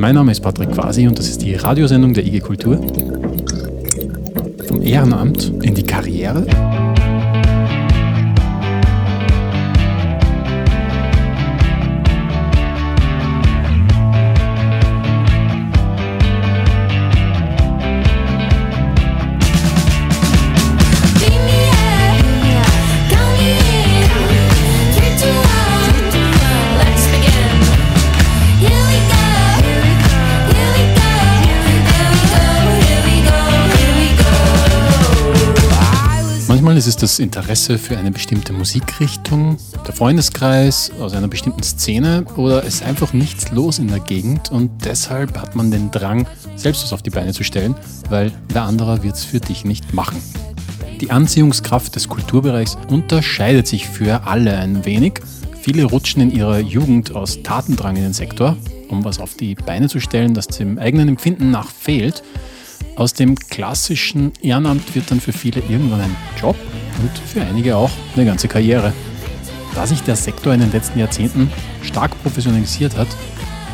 Mein Name ist Patrick Quasi und das ist die Radiosendung der IG Kultur. Vom Ehrenamt in die Karriere. Manchmal ist es das Interesse für eine bestimmte Musikrichtung, der Freundeskreis aus einer bestimmten Szene oder es ist einfach nichts los in der Gegend und deshalb hat man den Drang, selbst was auf die Beine zu stellen, weil wer anderer wird es für dich nicht machen. Die Anziehungskraft des Kulturbereichs unterscheidet sich für alle ein wenig. Viele rutschen in ihrer Jugend aus Tatendrang in den Sektor, um was auf die Beine zu stellen, das dem eigenen Empfinden nach fehlt. Aus dem klassischen Ehrenamt wird dann für viele irgendwann ein Job und für einige auch eine ganze Karriere. Da sich der Sektor in den letzten Jahrzehnten stark professionalisiert hat,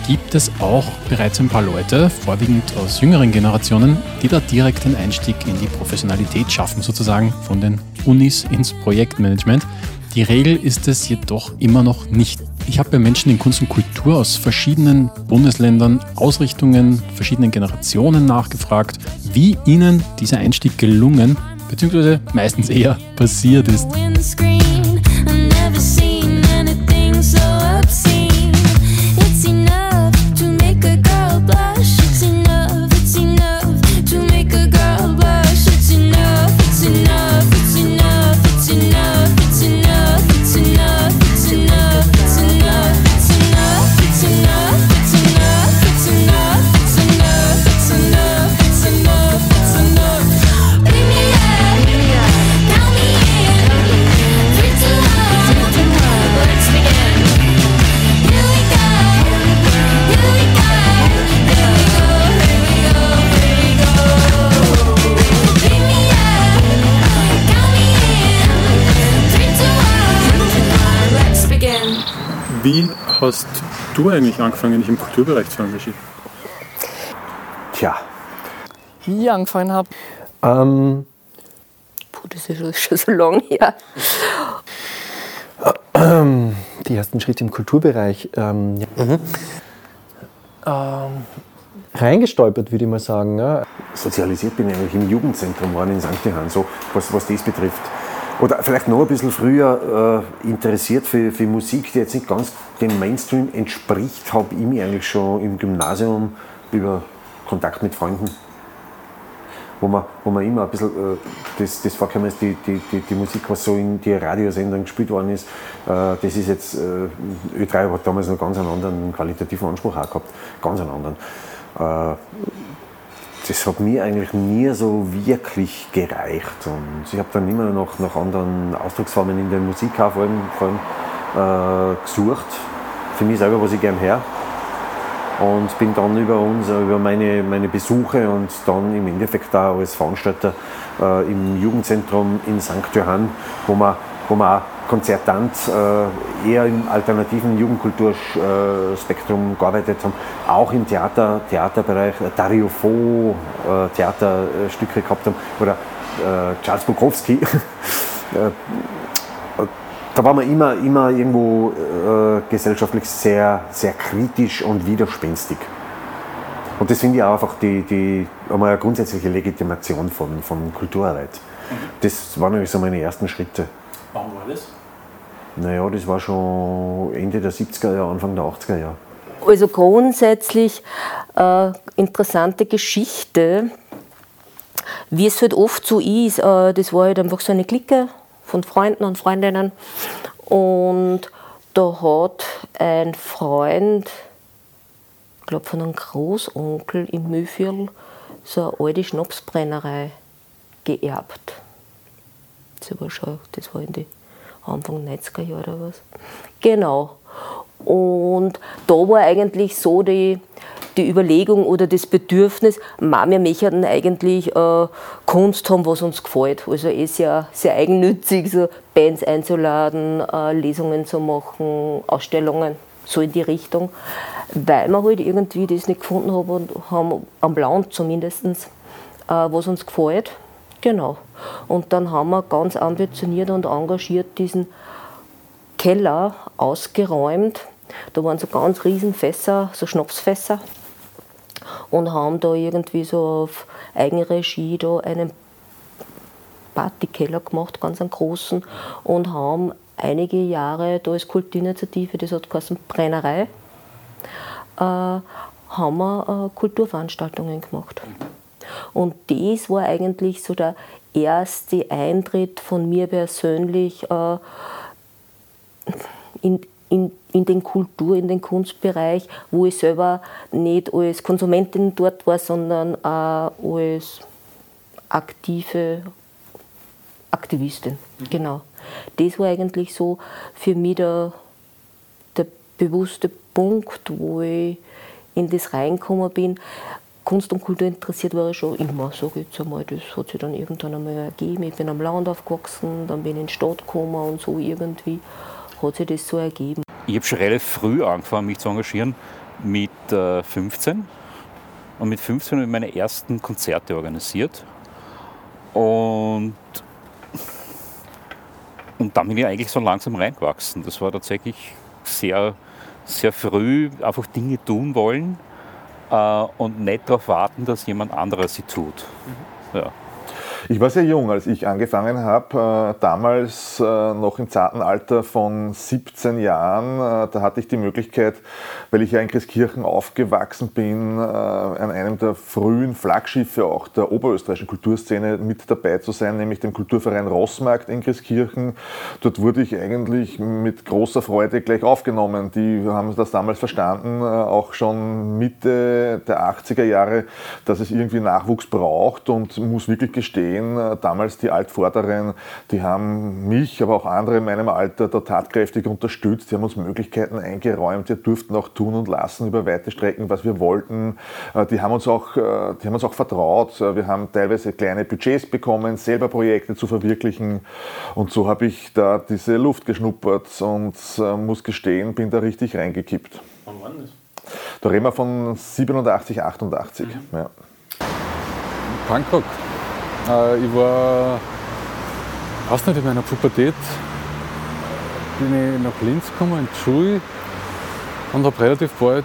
gibt es auch bereits ein paar Leute, vorwiegend aus jüngeren Generationen, die da direkt den Einstieg in die Professionalität schaffen, sozusagen von den Unis ins Projektmanagement. Die Regel ist es jedoch immer noch nicht. Ich habe bei Menschen in Kunst und Kultur aus verschiedenen Bundesländern, Ausrichtungen, verschiedenen Generationen nachgefragt, wie ihnen dieser Einstieg gelungen bzw. meistens eher passiert ist. Du eigentlich angefangen, dich im Kulturbereich zu engagieren? Tja. Wie ich angefangen habe? Ähm, Puh, das ist schon, so lange her. die ersten Schritte im Kulturbereich. Ähm, ja. Mhm. ähm, reingestolpert, würde ich mal sagen. Ja. Sozialisiert bin ich eigentlich im Jugendzentrum waren in St. Johann, so was, was das betrifft. Oder vielleicht noch ein bisschen früher äh, interessiert für, für Musik, die jetzt nicht ganz dem Mainstream entspricht, habe ich mich eigentlich schon im Gymnasium über Kontakt mit Freunden, wo man, wo man immer ein bisschen äh, das, das vorgekommen ist, die, die, die, die, Musik, was so in die Radiosendern gespielt worden ist, äh, das ist jetzt, äh, Ö3 hat damals noch ganz einen anderen qualitativen Anspruch auch gehabt, ganz einen anderen. Äh, das hat mir eigentlich nie so wirklich gereicht. Und ich habe dann immer noch nach anderen Ausdrucksformen in der Musik auch vor allem, vor allem äh, gesucht. Für mich selber, was ich gern her. Und bin dann über uns, über meine, meine Besuche und dann im Endeffekt auch als Veranstalter äh, im Jugendzentrum in St. Johann, wo man, wo man auch Konzertant äh, eher im alternativen Jugendkulturspektrum gearbeitet haben, auch im Theater, Theaterbereich, äh, Dario Fo äh, Theaterstücke gehabt haben oder äh, Charles Bukowski. Da war man immer, immer irgendwo äh, gesellschaftlich sehr, sehr kritisch und widerspenstig. Und das finde ich auch einfach die, die, einmal eine grundsätzliche Legitimation von, von Kulturarbeit. Mhm. Das waren nämlich so meine ersten Schritte. Wann war das? Naja, das war schon Ende der 70er Jahre, Anfang der 80er Jahre. Also grundsätzlich äh, interessante Geschichte, wie es halt oft so ist. Äh, das war halt einfach so eine Clique von Freunden und Freundinnen. Und da hat ein Freund, ich glaube von einem Großonkel im Mühlviertel, so eine alte Schnapsbrennerei geerbt. Schon, das war in die Anfang 90er Jahre oder was. Genau. Und da war eigentlich so die, die Überlegung oder das Bedürfnis, wir möchten eigentlich äh, Kunst haben, was uns gefällt. Also eh sehr, sehr eigennützig, so Bands einzuladen, äh, Lesungen zu machen, Ausstellungen. so in die Richtung, weil wir halt irgendwie das nicht gefunden haben haben am Land zumindest, äh, was uns gefällt. Genau. Und dann haben wir ganz ambitioniert und engagiert diesen Keller ausgeräumt. Da waren so ganz riesen Fässer, so Schnapsfässer. Und haben da irgendwie so auf Eigenregie da einen Partykeller gemacht, ganz einen großen. Und haben einige Jahre da als Kulturinitiative, das hat geheißen Brennerei, äh, haben wir äh, Kulturveranstaltungen gemacht. Und das war eigentlich so der erste Eintritt von mir persönlich äh, in, in, in den Kultur-, in den Kunstbereich, wo ich selber nicht als Konsumentin dort war, sondern auch als aktive Aktivistin. Mhm. Genau. Das war eigentlich so für mich der, der bewusste Punkt, wo ich in das reingekommen bin. Kunst und Kultur interessiert war ich schon immer, sage ich jetzt einmal. Das hat sich dann irgendwann einmal ergeben. Ich bin am Land aufgewachsen, dann bin ich in die Stadt gekommen und so irgendwie hat sich das so ergeben. Ich habe schon relativ früh angefangen, mich zu engagieren, mit äh, 15. Und mit 15 habe ich meine ersten Konzerte organisiert. Und, und dann bin ich eigentlich so langsam reingewachsen. Das war tatsächlich sehr, sehr früh, einfach Dinge tun wollen äh, und nicht darauf warten, dass jemand anderes sie tut. Mhm. Ja. Ich war sehr jung, als ich angefangen habe, äh, damals äh, noch im zarten Alter von 17 Jahren. Äh, da hatte ich die Möglichkeit, weil ich ja in Christkirchen aufgewachsen bin, an einem der frühen Flaggschiffe auch der oberösterreichischen Kulturszene mit dabei zu sein, nämlich dem Kulturverein Rossmarkt in Christkirchen. Dort wurde ich eigentlich mit großer Freude gleich aufgenommen. Die haben das damals verstanden, auch schon Mitte der 80er Jahre, dass es irgendwie Nachwuchs braucht und muss wirklich gestehen, sehen, äh, damals die Altvorderen, die haben mich, aber auch andere in meinem Alter da tatkräftig unterstützt. Die haben uns Möglichkeiten eingeräumt. Wir durften auch tun und lassen über weite Strecken, was wir wollten. Äh, die haben uns auch, äh, die haben uns auch vertraut. Wir haben teilweise kleine Budgets bekommen, selber Projekte zu verwirklichen. Und so habe ich da diese Luft geschnuppert und muss gestehen, bin da richtig reingekippt. Wann war das? Da reden wir von 87, 88. Mhm. Ja. Bangkok äh, ich war, weiß nicht, in meiner Pubertät bin ich nach Linz gekommen, in die Schule und habe relativ bald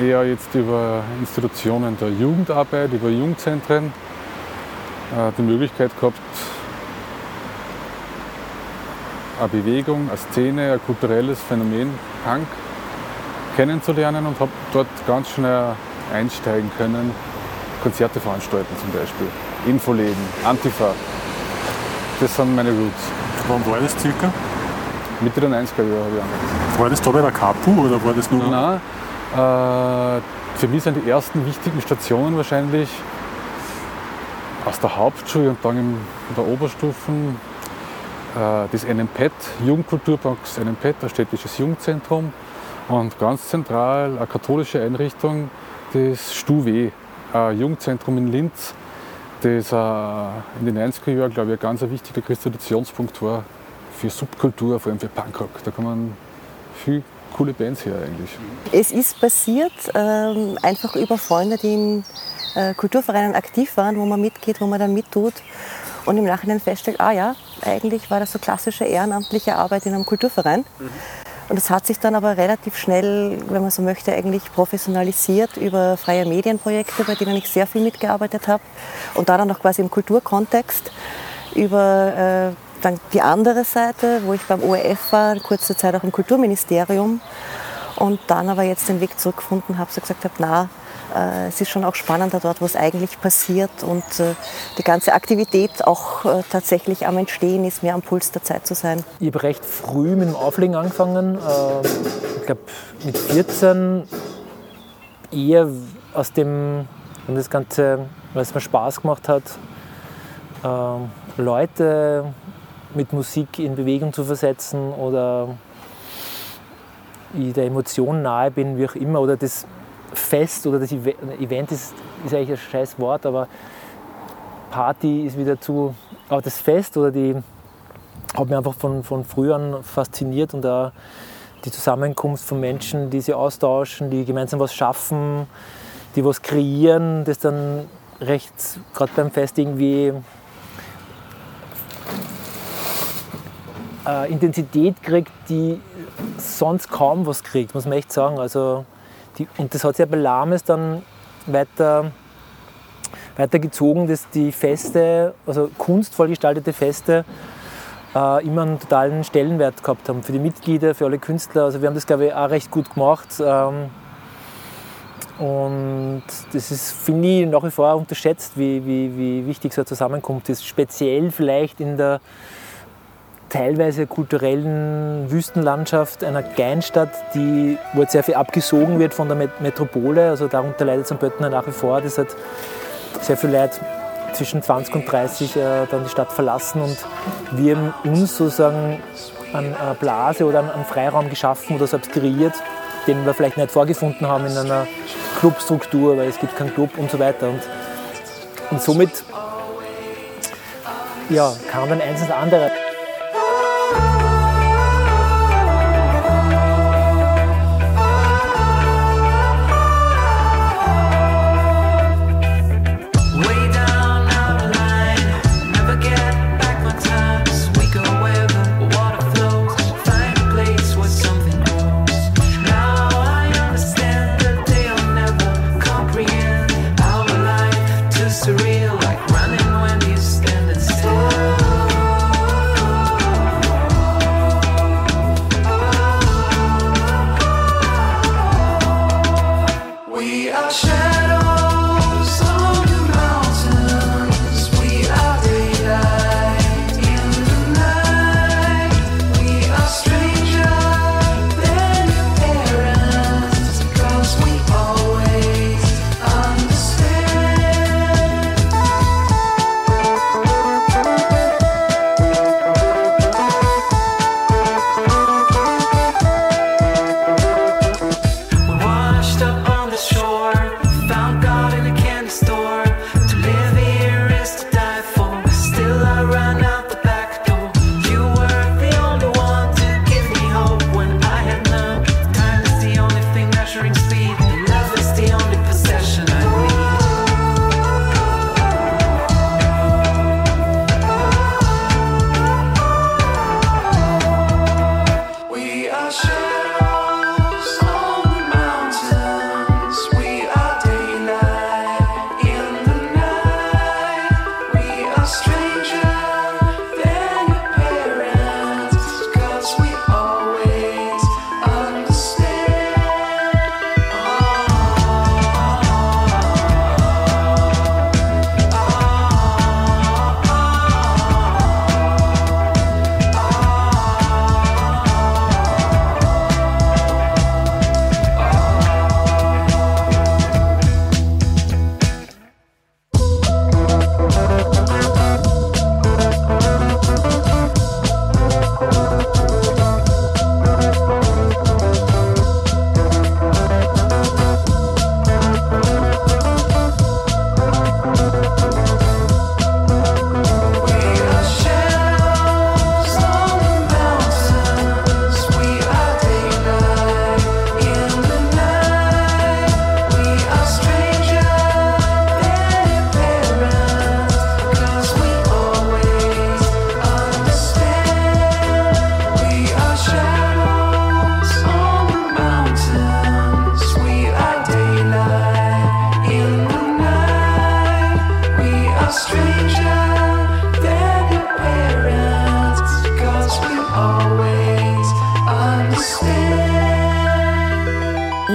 eher jetzt über Institutionen der Jugendarbeit, über Jugendzentren äh, die Möglichkeit gehabt, eine Bewegung, eine Szene, ein kulturelles Phänomen, Punk, kennenzulernen und habe dort ganz schnell einsteigen können, Konzerte veranstalten zum Beispiel. Infoläden, Antifa. Das sind meine Roots. Wann war das circa? Mitte der 90er Jahre habe ich angefangen. War das da bei der Kapu oder war das nur? Nein, äh, für mich sind die ersten wichtigen Stationen wahrscheinlich aus der Hauptschule und dann in der Oberstufen äh, das NMPET, Jugendkulturbox NMPET, ein städtisches Jugendzentrum und ganz zentral eine katholische Einrichtung, das StuW, ein Jugendzentrum in Linz, das äh, in den 90er Jahren, glaube ich, ein ganz wichtiger Kristallisationspunkt war für Subkultur, vor allem für Punkrock. Da kann man viel coole Bands her eigentlich. Es ist passiert, ähm, einfach über Freunde, die in äh, Kulturvereinen aktiv waren, wo man mitgeht, wo man dann mittut und im Nachhinein feststellt, ah ja, eigentlich war das so klassische ehrenamtliche Arbeit in einem Kulturverein. Mhm. Und das hat sich dann aber relativ schnell, wenn man so möchte, eigentlich professionalisiert über freie Medienprojekte, bei denen ich sehr viel mitgearbeitet habe. Und da dann auch quasi im Kulturkontext über äh, dann die andere Seite, wo ich beim ORF war, kurze Zeit auch im Kulturministerium. Und dann aber jetzt den Weg zurückgefunden habe, so gesagt habe, na, es ist schon auch spannender dort, wo es eigentlich passiert und äh, die ganze Aktivität auch äh, tatsächlich am Entstehen ist, mehr am Puls der Zeit zu sein. Ich habe recht früh mit dem Auflegen angefangen. Ich glaube mit 14 eher aus dem, und das Ganze, weil es mir Spaß gemacht hat, Leute mit Musik in Bewegung zu versetzen oder ich der Emotion nahe bin, wie auch immer, oder das Fest oder das Event ist, ist eigentlich ein scheiß Wort, aber Party ist wieder zu. Aber das Fest oder die hat mich einfach von, von früh an fasziniert und da die Zusammenkunft von Menschen, die sich austauschen, die gemeinsam was schaffen, die was kreieren, das dann recht, gerade beim Fest irgendwie äh, Intensität kriegt, die sonst kaum was kriegt, muss man echt sagen. Also die, und das hat sich bei Lames dann weiter, weiter gezogen, dass die Feste, also kunstvoll gestaltete Feste, äh, immer einen totalen Stellenwert gehabt haben für die Mitglieder, für alle Künstler. Also wir haben das, glaube ich, auch recht gut gemacht. Ähm, und das ist, finde ich, nach wie vor unterschätzt, wie, wie, wie wichtig so eine Zusammenkunft ist. Speziell vielleicht in der teilweise kulturellen Wüstenlandschaft einer Kleinstadt, die, wo jetzt sehr viel abgesogen wird von der Metropole. Also darunter leidet St. Pölten nach wie vor. Das hat sehr viel Leute zwischen 20 und 30 äh, dann die Stadt verlassen und wir haben uns sozusagen eine Blase oder einen Freiraum geschaffen oder selbst kreiert, den wir vielleicht nicht vorgefunden haben in einer Clubstruktur, weil es gibt keinen Club und so weiter. Und, und somit ja, kam dann eins ins andere.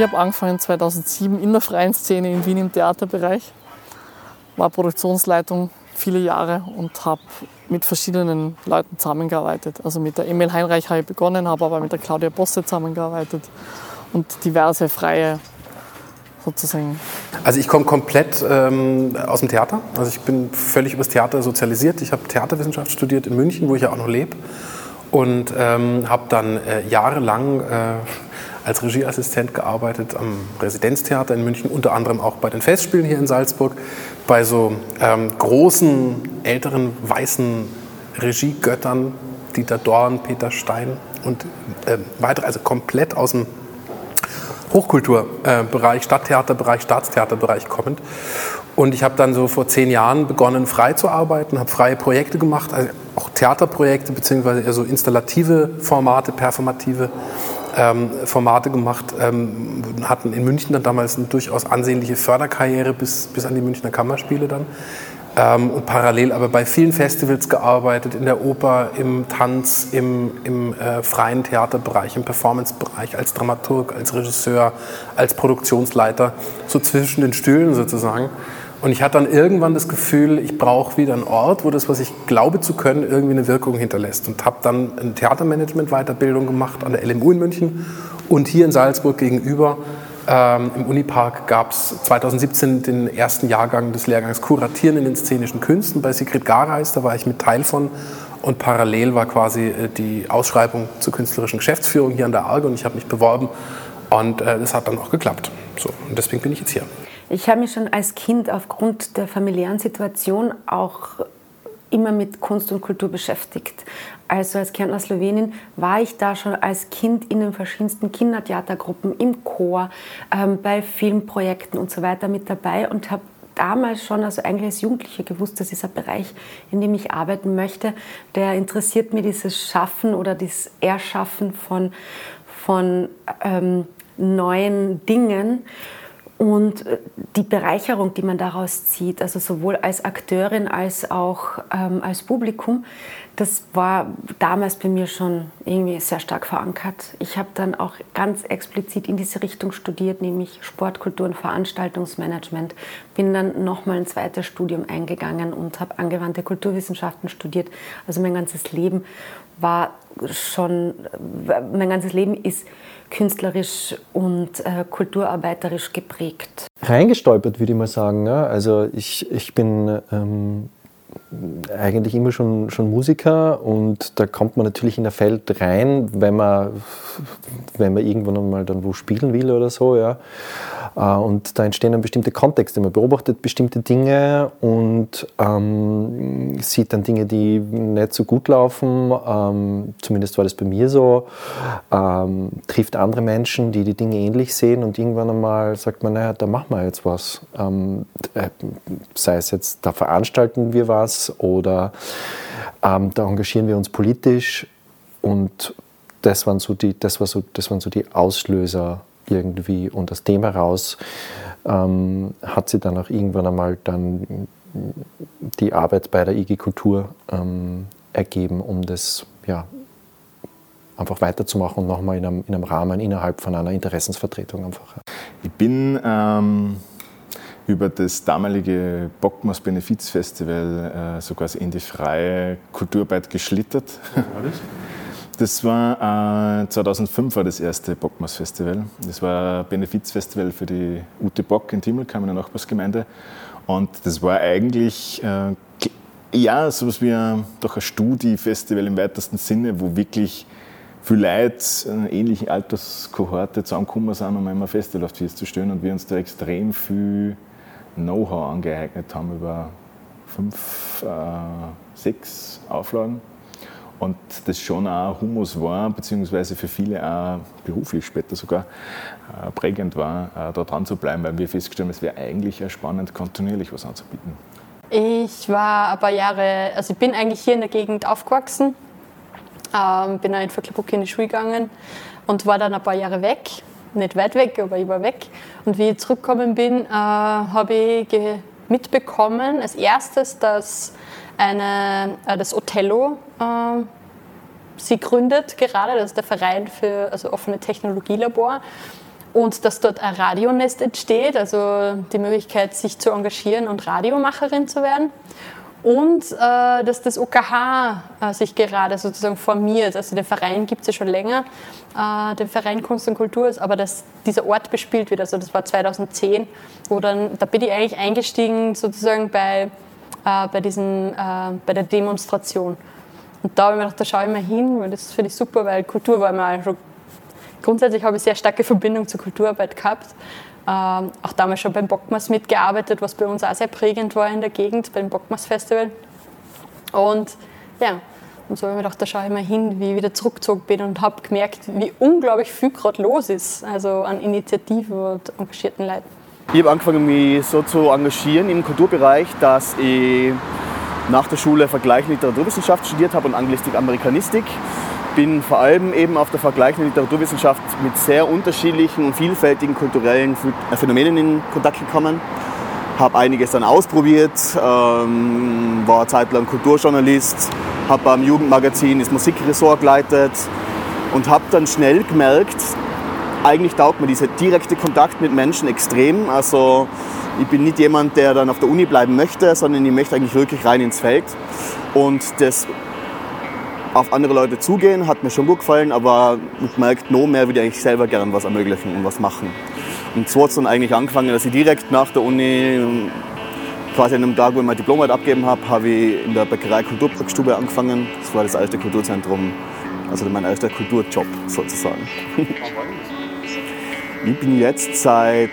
Habe angefangen 2007 in der freien Szene in Wien im Theaterbereich, war Produktionsleitung viele Jahre und habe mit verschiedenen Leuten zusammengearbeitet. Also mit der Emil Heinreich habe ich begonnen, habe aber mit der Claudia Bosse zusammengearbeitet und diverse freie sozusagen. Also ich komme komplett ähm, aus dem Theater. Also ich bin völlig übers Theater sozialisiert. Ich habe Theaterwissenschaft studiert in München, wo ich ja auch noch lebe. Und ähm, habe dann äh, jahrelang äh, als Regieassistent gearbeitet am Residenztheater in München, unter anderem auch bei den Festspielen hier in Salzburg, bei so ähm, großen, älteren, weißen Regiegöttern, Dieter Dorn, Peter Stein und äh, weitere, also komplett aus dem Hochkulturbereich, Stadttheaterbereich, Staatstheaterbereich kommend. Und ich habe dann so vor zehn Jahren begonnen, frei zu arbeiten, habe freie Projekte gemacht, also auch Theaterprojekte, beziehungsweise eher so installative Formate, performative ähm, Formate gemacht, ähm, hatten in München dann damals eine durchaus ansehnliche Förderkarriere bis, bis an die Münchner Kammerspiele dann ähm, und parallel aber bei vielen Festivals gearbeitet, in der Oper, im Tanz, im, im äh, freien Theaterbereich, im Performancebereich, als Dramaturg, als Regisseur, als Produktionsleiter, so zwischen den Stühlen sozusagen. Und ich hatte dann irgendwann das Gefühl, ich brauche wieder einen Ort, wo das, was ich glaube zu können, irgendwie eine Wirkung hinterlässt. Und habe dann eine Theatermanagement-Weiterbildung gemacht an der LMU in München und hier in Salzburg gegenüber ähm, Im Unipark gab es 2017 den ersten Jahrgang des Lehrgangs Kuratieren in den szenischen Künsten bei Sigrid Gareis. Da war ich mit Teil von. Und parallel war quasi äh, die Ausschreibung zur künstlerischen Geschäftsführung hier an der Arge und ich habe mich beworben und äh, das hat dann auch geklappt. So, und deswegen bin ich jetzt hier. Ich habe mich schon als Kind aufgrund der familiären Situation auch immer mit Kunst und Kultur beschäftigt. Also als Kärntner Slowenin war ich da schon als Kind in den verschiedensten Kindertheatergruppen, im Chor, ähm, bei Filmprojekten und so weiter mit dabei und habe damals schon, also eigentlich als Jugendliche gewusst, das ist ein Bereich, in dem ich arbeiten möchte. Der interessiert mir dieses Schaffen oder das Erschaffen von, von ähm, neuen Dingen und äh, die Bereicherung, die man daraus zieht, also sowohl als Akteurin als auch ähm, als Publikum, das war damals bei mir schon irgendwie sehr stark verankert. Ich habe dann auch ganz explizit in diese Richtung studiert, nämlich Sportkultur und Veranstaltungsmanagement. Bin dann nochmal ein zweites Studium eingegangen und habe angewandte Kulturwissenschaften studiert. Also mein ganzes Leben war schon, mein ganzes Leben ist künstlerisch und äh, kulturarbeiterisch geprägt. Reingestolpert, würde ich mal sagen. Ja? Also ich, ich bin ähm, eigentlich immer schon, schon Musiker und da kommt man natürlich in ein Feld rein, wenn man, wenn man irgendwann mal dann wo spielen will oder so. Ja. Äh, und da entstehen dann bestimmte Kontexte. Man beobachtet bestimmte Dinge und ähm, sieht dann Dinge, die nicht so gut laufen. Ähm, zumindest war das bei mir so. Ähm, trifft andere Menschen, die die Dinge ähnlich sehen und irgendwann einmal sagt man, naja, da machen wir jetzt was. Ähm, äh, sei es jetzt, da veranstalten wir was oder ähm, da engagieren wir uns politisch und das waren so die, das war so, das waren so die Auslöser irgendwie und aus dem heraus ähm, hat sie dann auch irgendwann einmal dann die Arbeit bei der IG Kultur ähm, ergeben, um das ja, einfach weiterzumachen und nochmal in einem, in einem Rahmen innerhalb von einer Interessensvertretung einfach. Ich bin ähm, über das damalige Bockmas Benefizfestival äh, so quasi in die freie Kulturarbeit geschlittert. Was war das? Das war äh, 2005 war das erste Bockmas Festival. Das war ein Benefizfestival für die Ute Bock in Timmelkamp, in der Nachbarsgemeinde. Und das war eigentlich äh, ja sowas wie ein, doch ein Studi-Festival im weitesten Sinne, wo wirklich viele Leute in einer ähnlichen Alterskohorte zusammengekommen sind, um einmal Festival auf die zu stellen und wir uns da extrem viel Know-how angeeignet haben über fünf, äh, sechs Auflagen und das schon auch Humus war, beziehungsweise für viele auch beruflich später sogar äh, prägend war, äh, da dran zu bleiben, weil wir festgestellt haben, es wäre eigentlich spannend, kontinuierlich was anzubieten. Ich war ein paar Jahre, also ich bin eigentlich hier in der Gegend aufgewachsen, ähm, bin auch in Vöcklerbruck in die Schule gegangen und war dann ein paar Jahre weg, nicht weit weg, aber ich war weg. Und wie ich zurückgekommen bin, äh, habe ich mitbekommen als erstes, dass eine, äh, das Othello äh, sie gründet gerade, das ist der Verein für also offene Technologielabor. Und dass dort ein Radionest entsteht, also die Möglichkeit, sich zu engagieren und Radiomacherin zu werden. Und äh, dass das OKH äh, sich gerade sozusagen formiert. Also den Verein gibt es ja schon länger, äh, den Verein Kunst und Kultur, aber dass dieser Ort bespielt wird. Also das war 2010, wo dann, da bin ich eigentlich eingestiegen sozusagen bei äh, bei, diesen, äh, bei der Demonstration. Und da habe ich mir gedacht, da schaue ich mal hin, weil das finde ich super, weil Kultur war immer schon, grundsätzlich habe ich sehr starke Verbindung zur Kulturarbeit gehabt. Ähm, auch damals schon beim Bockmas mitgearbeitet, was bei uns auch sehr prägend war in der Gegend, beim Bockmas Festival. Und ja, Und so habe ich mir gedacht, da schaue ich mal hin, wie ich wieder zurückgezogen bin und habe gemerkt, wie unglaublich viel gerade los ist, also an Initiativen und engagierten Leuten. Ich habe angefangen, mich so zu engagieren im Kulturbereich, dass ich nach der Schule vergleichende Literaturwissenschaft studiert habe und Anglistik, Amerikanistik. Bin vor allem eben auf der vergleichenden Literaturwissenschaft mit sehr unterschiedlichen und vielfältigen kulturellen Phänomenen in Kontakt gekommen. Habe einiges dann ausprobiert, ähm, war zeitlang Kulturjournalist, habe beim Jugendmagazin das Musikressort geleitet und habe dann schnell gemerkt, eigentlich taugt mir dieser direkte Kontakt mit Menschen extrem. Also ich bin nicht jemand, der dann auf der Uni bleiben möchte, sondern ich möchte eigentlich wirklich rein ins Feld. Und das auf andere Leute zugehen hat mir schon gut gefallen, aber ich merkt noch mehr, würde ich eigentlich selber gern was ermöglichen und was machen. Und so hat es dann eigentlich angefangen, dass ich direkt nach der Uni, quasi an einem Tag, wo ich mein Diplom abgegeben habe, habe ich in der Bäckerei Kulturbrückstube angefangen. Das war das erste Kulturzentrum, also mein erster Kulturjob sozusagen. Ich bin jetzt seit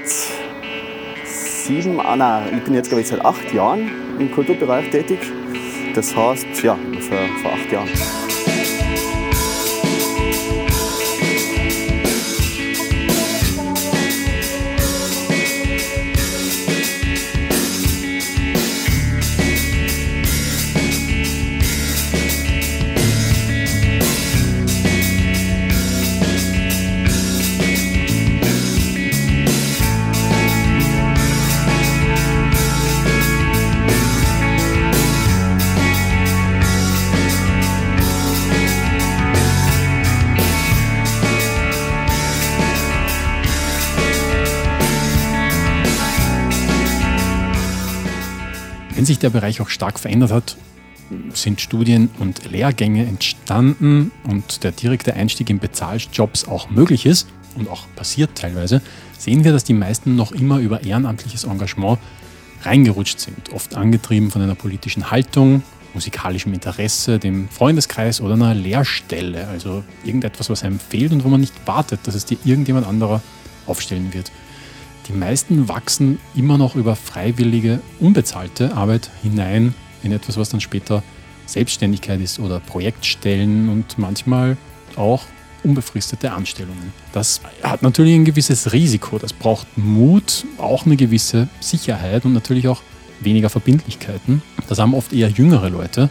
sieben, ah nein, ich bin jetzt glaube ich seit acht Jahren im Kulturbereich tätig. Das heißt, ja, vor acht Jahren. Wenn sich der Bereich auch stark verändert hat, sind Studien und Lehrgänge entstanden und der direkte Einstieg in Bezahljobs auch möglich ist und auch passiert teilweise, sehen wir, dass die meisten noch immer über ehrenamtliches Engagement reingerutscht sind, oft angetrieben von einer politischen Haltung, musikalischem Interesse, dem Freundeskreis oder einer Lehrstelle, also irgendetwas, was einem fehlt und wo man nicht wartet, dass es dir irgendjemand anderer aufstellen wird. Die meisten wachsen immer noch über freiwillige, unbezahlte Arbeit hinein in etwas, was dann später Selbstständigkeit ist oder Projektstellen und manchmal auch unbefristete Anstellungen. Das hat natürlich ein gewisses Risiko, das braucht Mut, auch eine gewisse Sicherheit und natürlich auch weniger Verbindlichkeiten. Das haben oft eher jüngere Leute.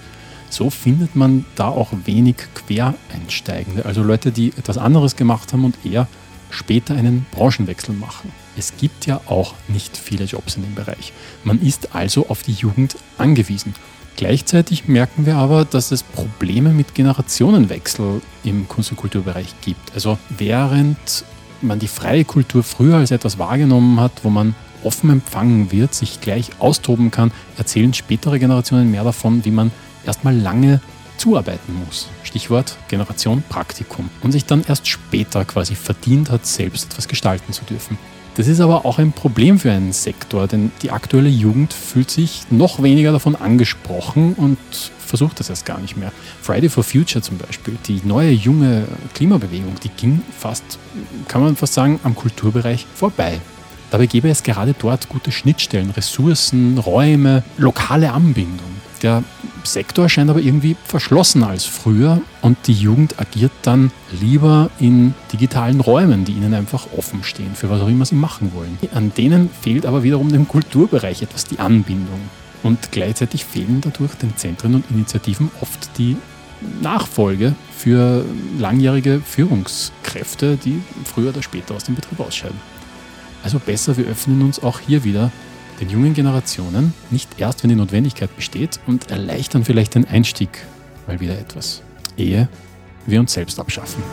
So findet man da auch wenig Quereinsteigende, also Leute, die etwas anderes gemacht haben und eher später einen Branchenwechsel machen. Es gibt ja auch nicht viele Jobs in dem Bereich. Man ist also auf die Jugend angewiesen. Gleichzeitig merken wir aber, dass es Probleme mit Generationenwechsel im Kunst- und Kulturbereich gibt. Also während man die freie Kultur früher als etwas wahrgenommen hat, wo man offen empfangen wird, sich gleich austoben kann, erzählen spätere Generationen mehr davon, wie man erstmal lange zuarbeiten muss. Stichwort Generation Praktikum. Und sich dann erst später quasi verdient hat, selbst etwas gestalten zu dürfen. Das ist aber auch ein Problem für einen Sektor, denn die aktuelle Jugend fühlt sich noch weniger davon angesprochen und versucht das erst gar nicht mehr. Friday for Future zum Beispiel, die neue junge Klimabewegung, die ging fast, kann man fast sagen, am Kulturbereich vorbei. Dabei gäbe es gerade dort gute Schnittstellen, Ressourcen, Räume, lokale Anbindung. Der Sektor scheint aber irgendwie verschlossener als früher und die Jugend agiert dann lieber in digitalen Räumen, die ihnen einfach offen stehen, für was auch immer sie machen wollen. An denen fehlt aber wiederum dem Kulturbereich etwas die Anbindung. Und gleichzeitig fehlen dadurch den Zentren und Initiativen oft die Nachfolge für langjährige Führungskräfte, die früher oder später aus dem Betrieb ausscheiden. Also besser, wir öffnen uns auch hier wieder den jungen Generationen, nicht erst, wenn die Notwendigkeit besteht, und erleichtern vielleicht den Einstieg mal wieder etwas, ehe wir uns selbst abschaffen.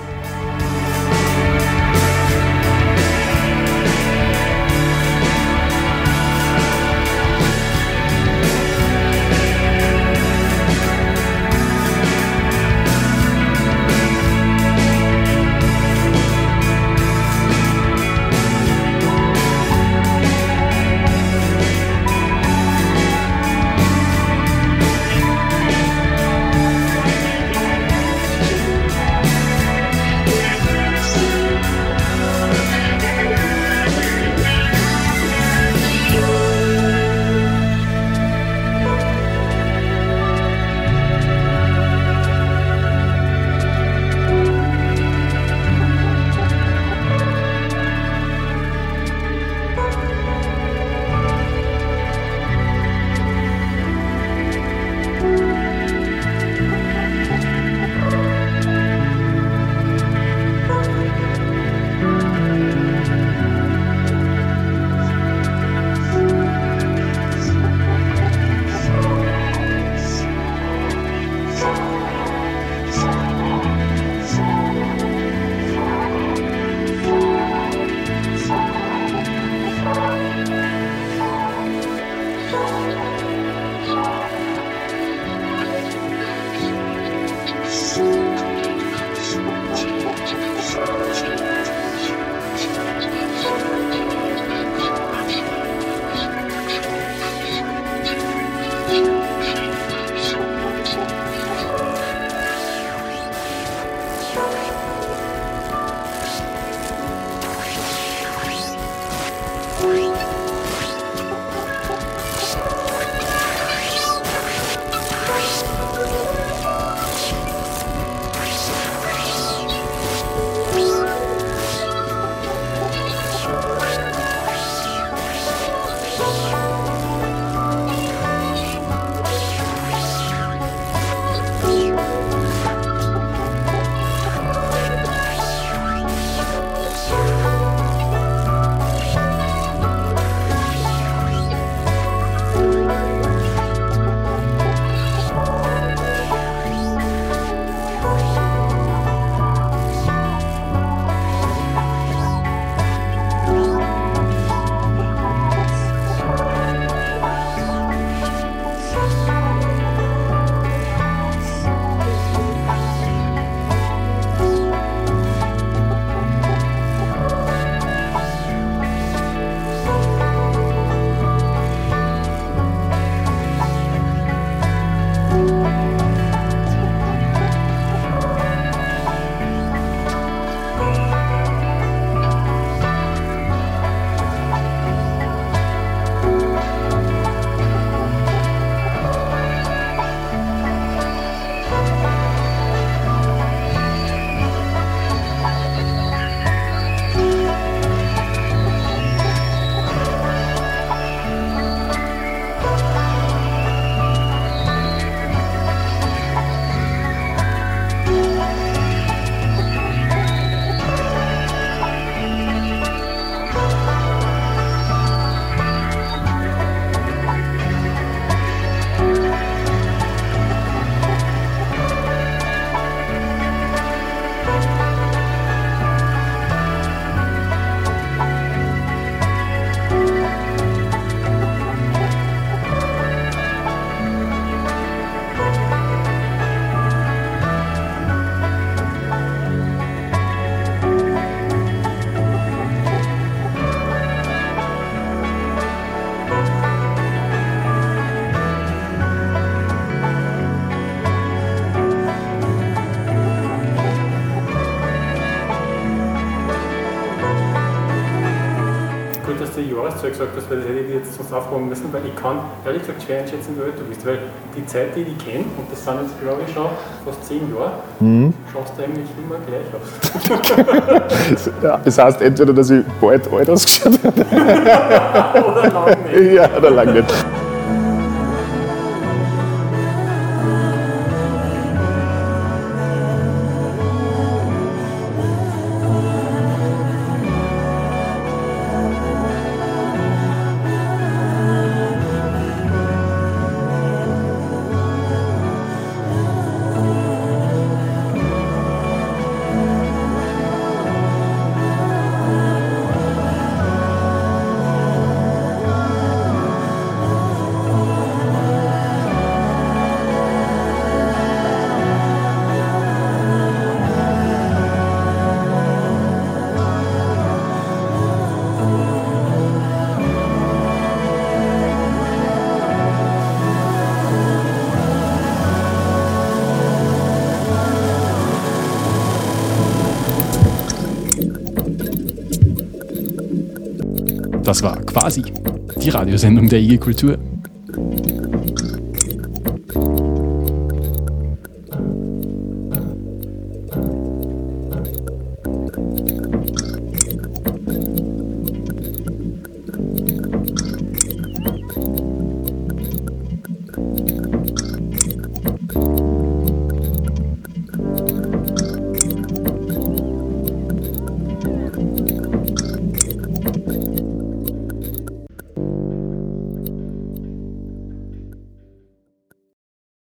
Du die Jahreszahl gesagt hast, weil das hätte ich jetzt sonst aufbauen müssen, weil ich kann ehrlich gesagt schwer einschätzen, wie alt du bist, weil die Zeit, die ich kenne, und das sind jetzt glaube ich schon fast zehn Jahre, Mhm. schaust du eigentlich immer gleich aus. Ja, das heißt entweder, dass ich bald alt ausgeschaut habe. oder lang nicht. Ja, oder lang nicht. Das war quasi die Radiosendung der IG Kultur.